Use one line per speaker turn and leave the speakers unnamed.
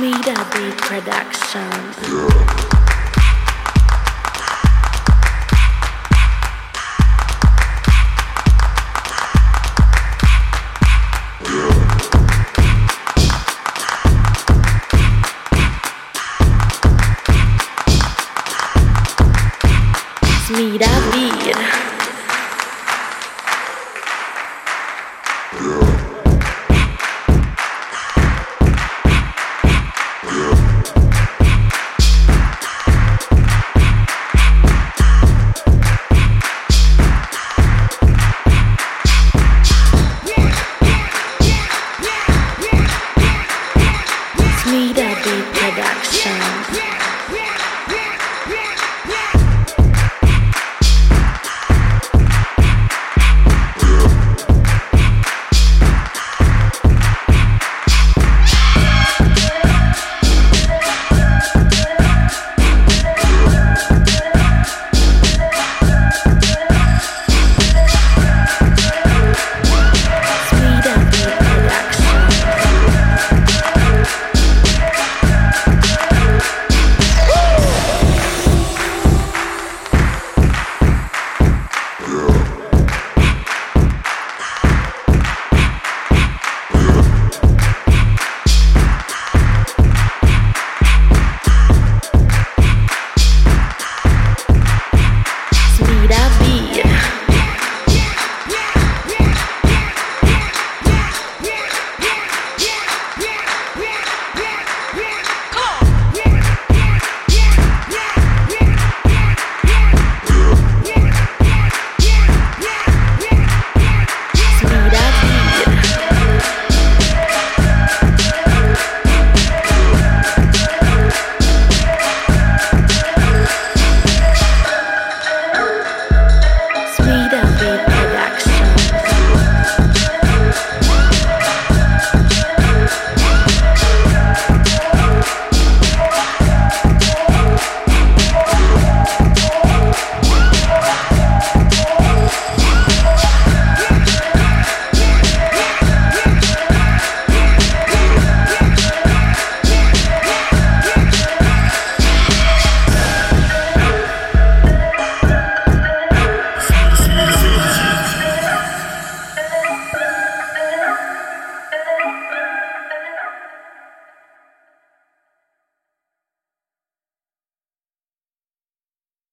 Meet a big production. Yeah. Beat. Nita big Production.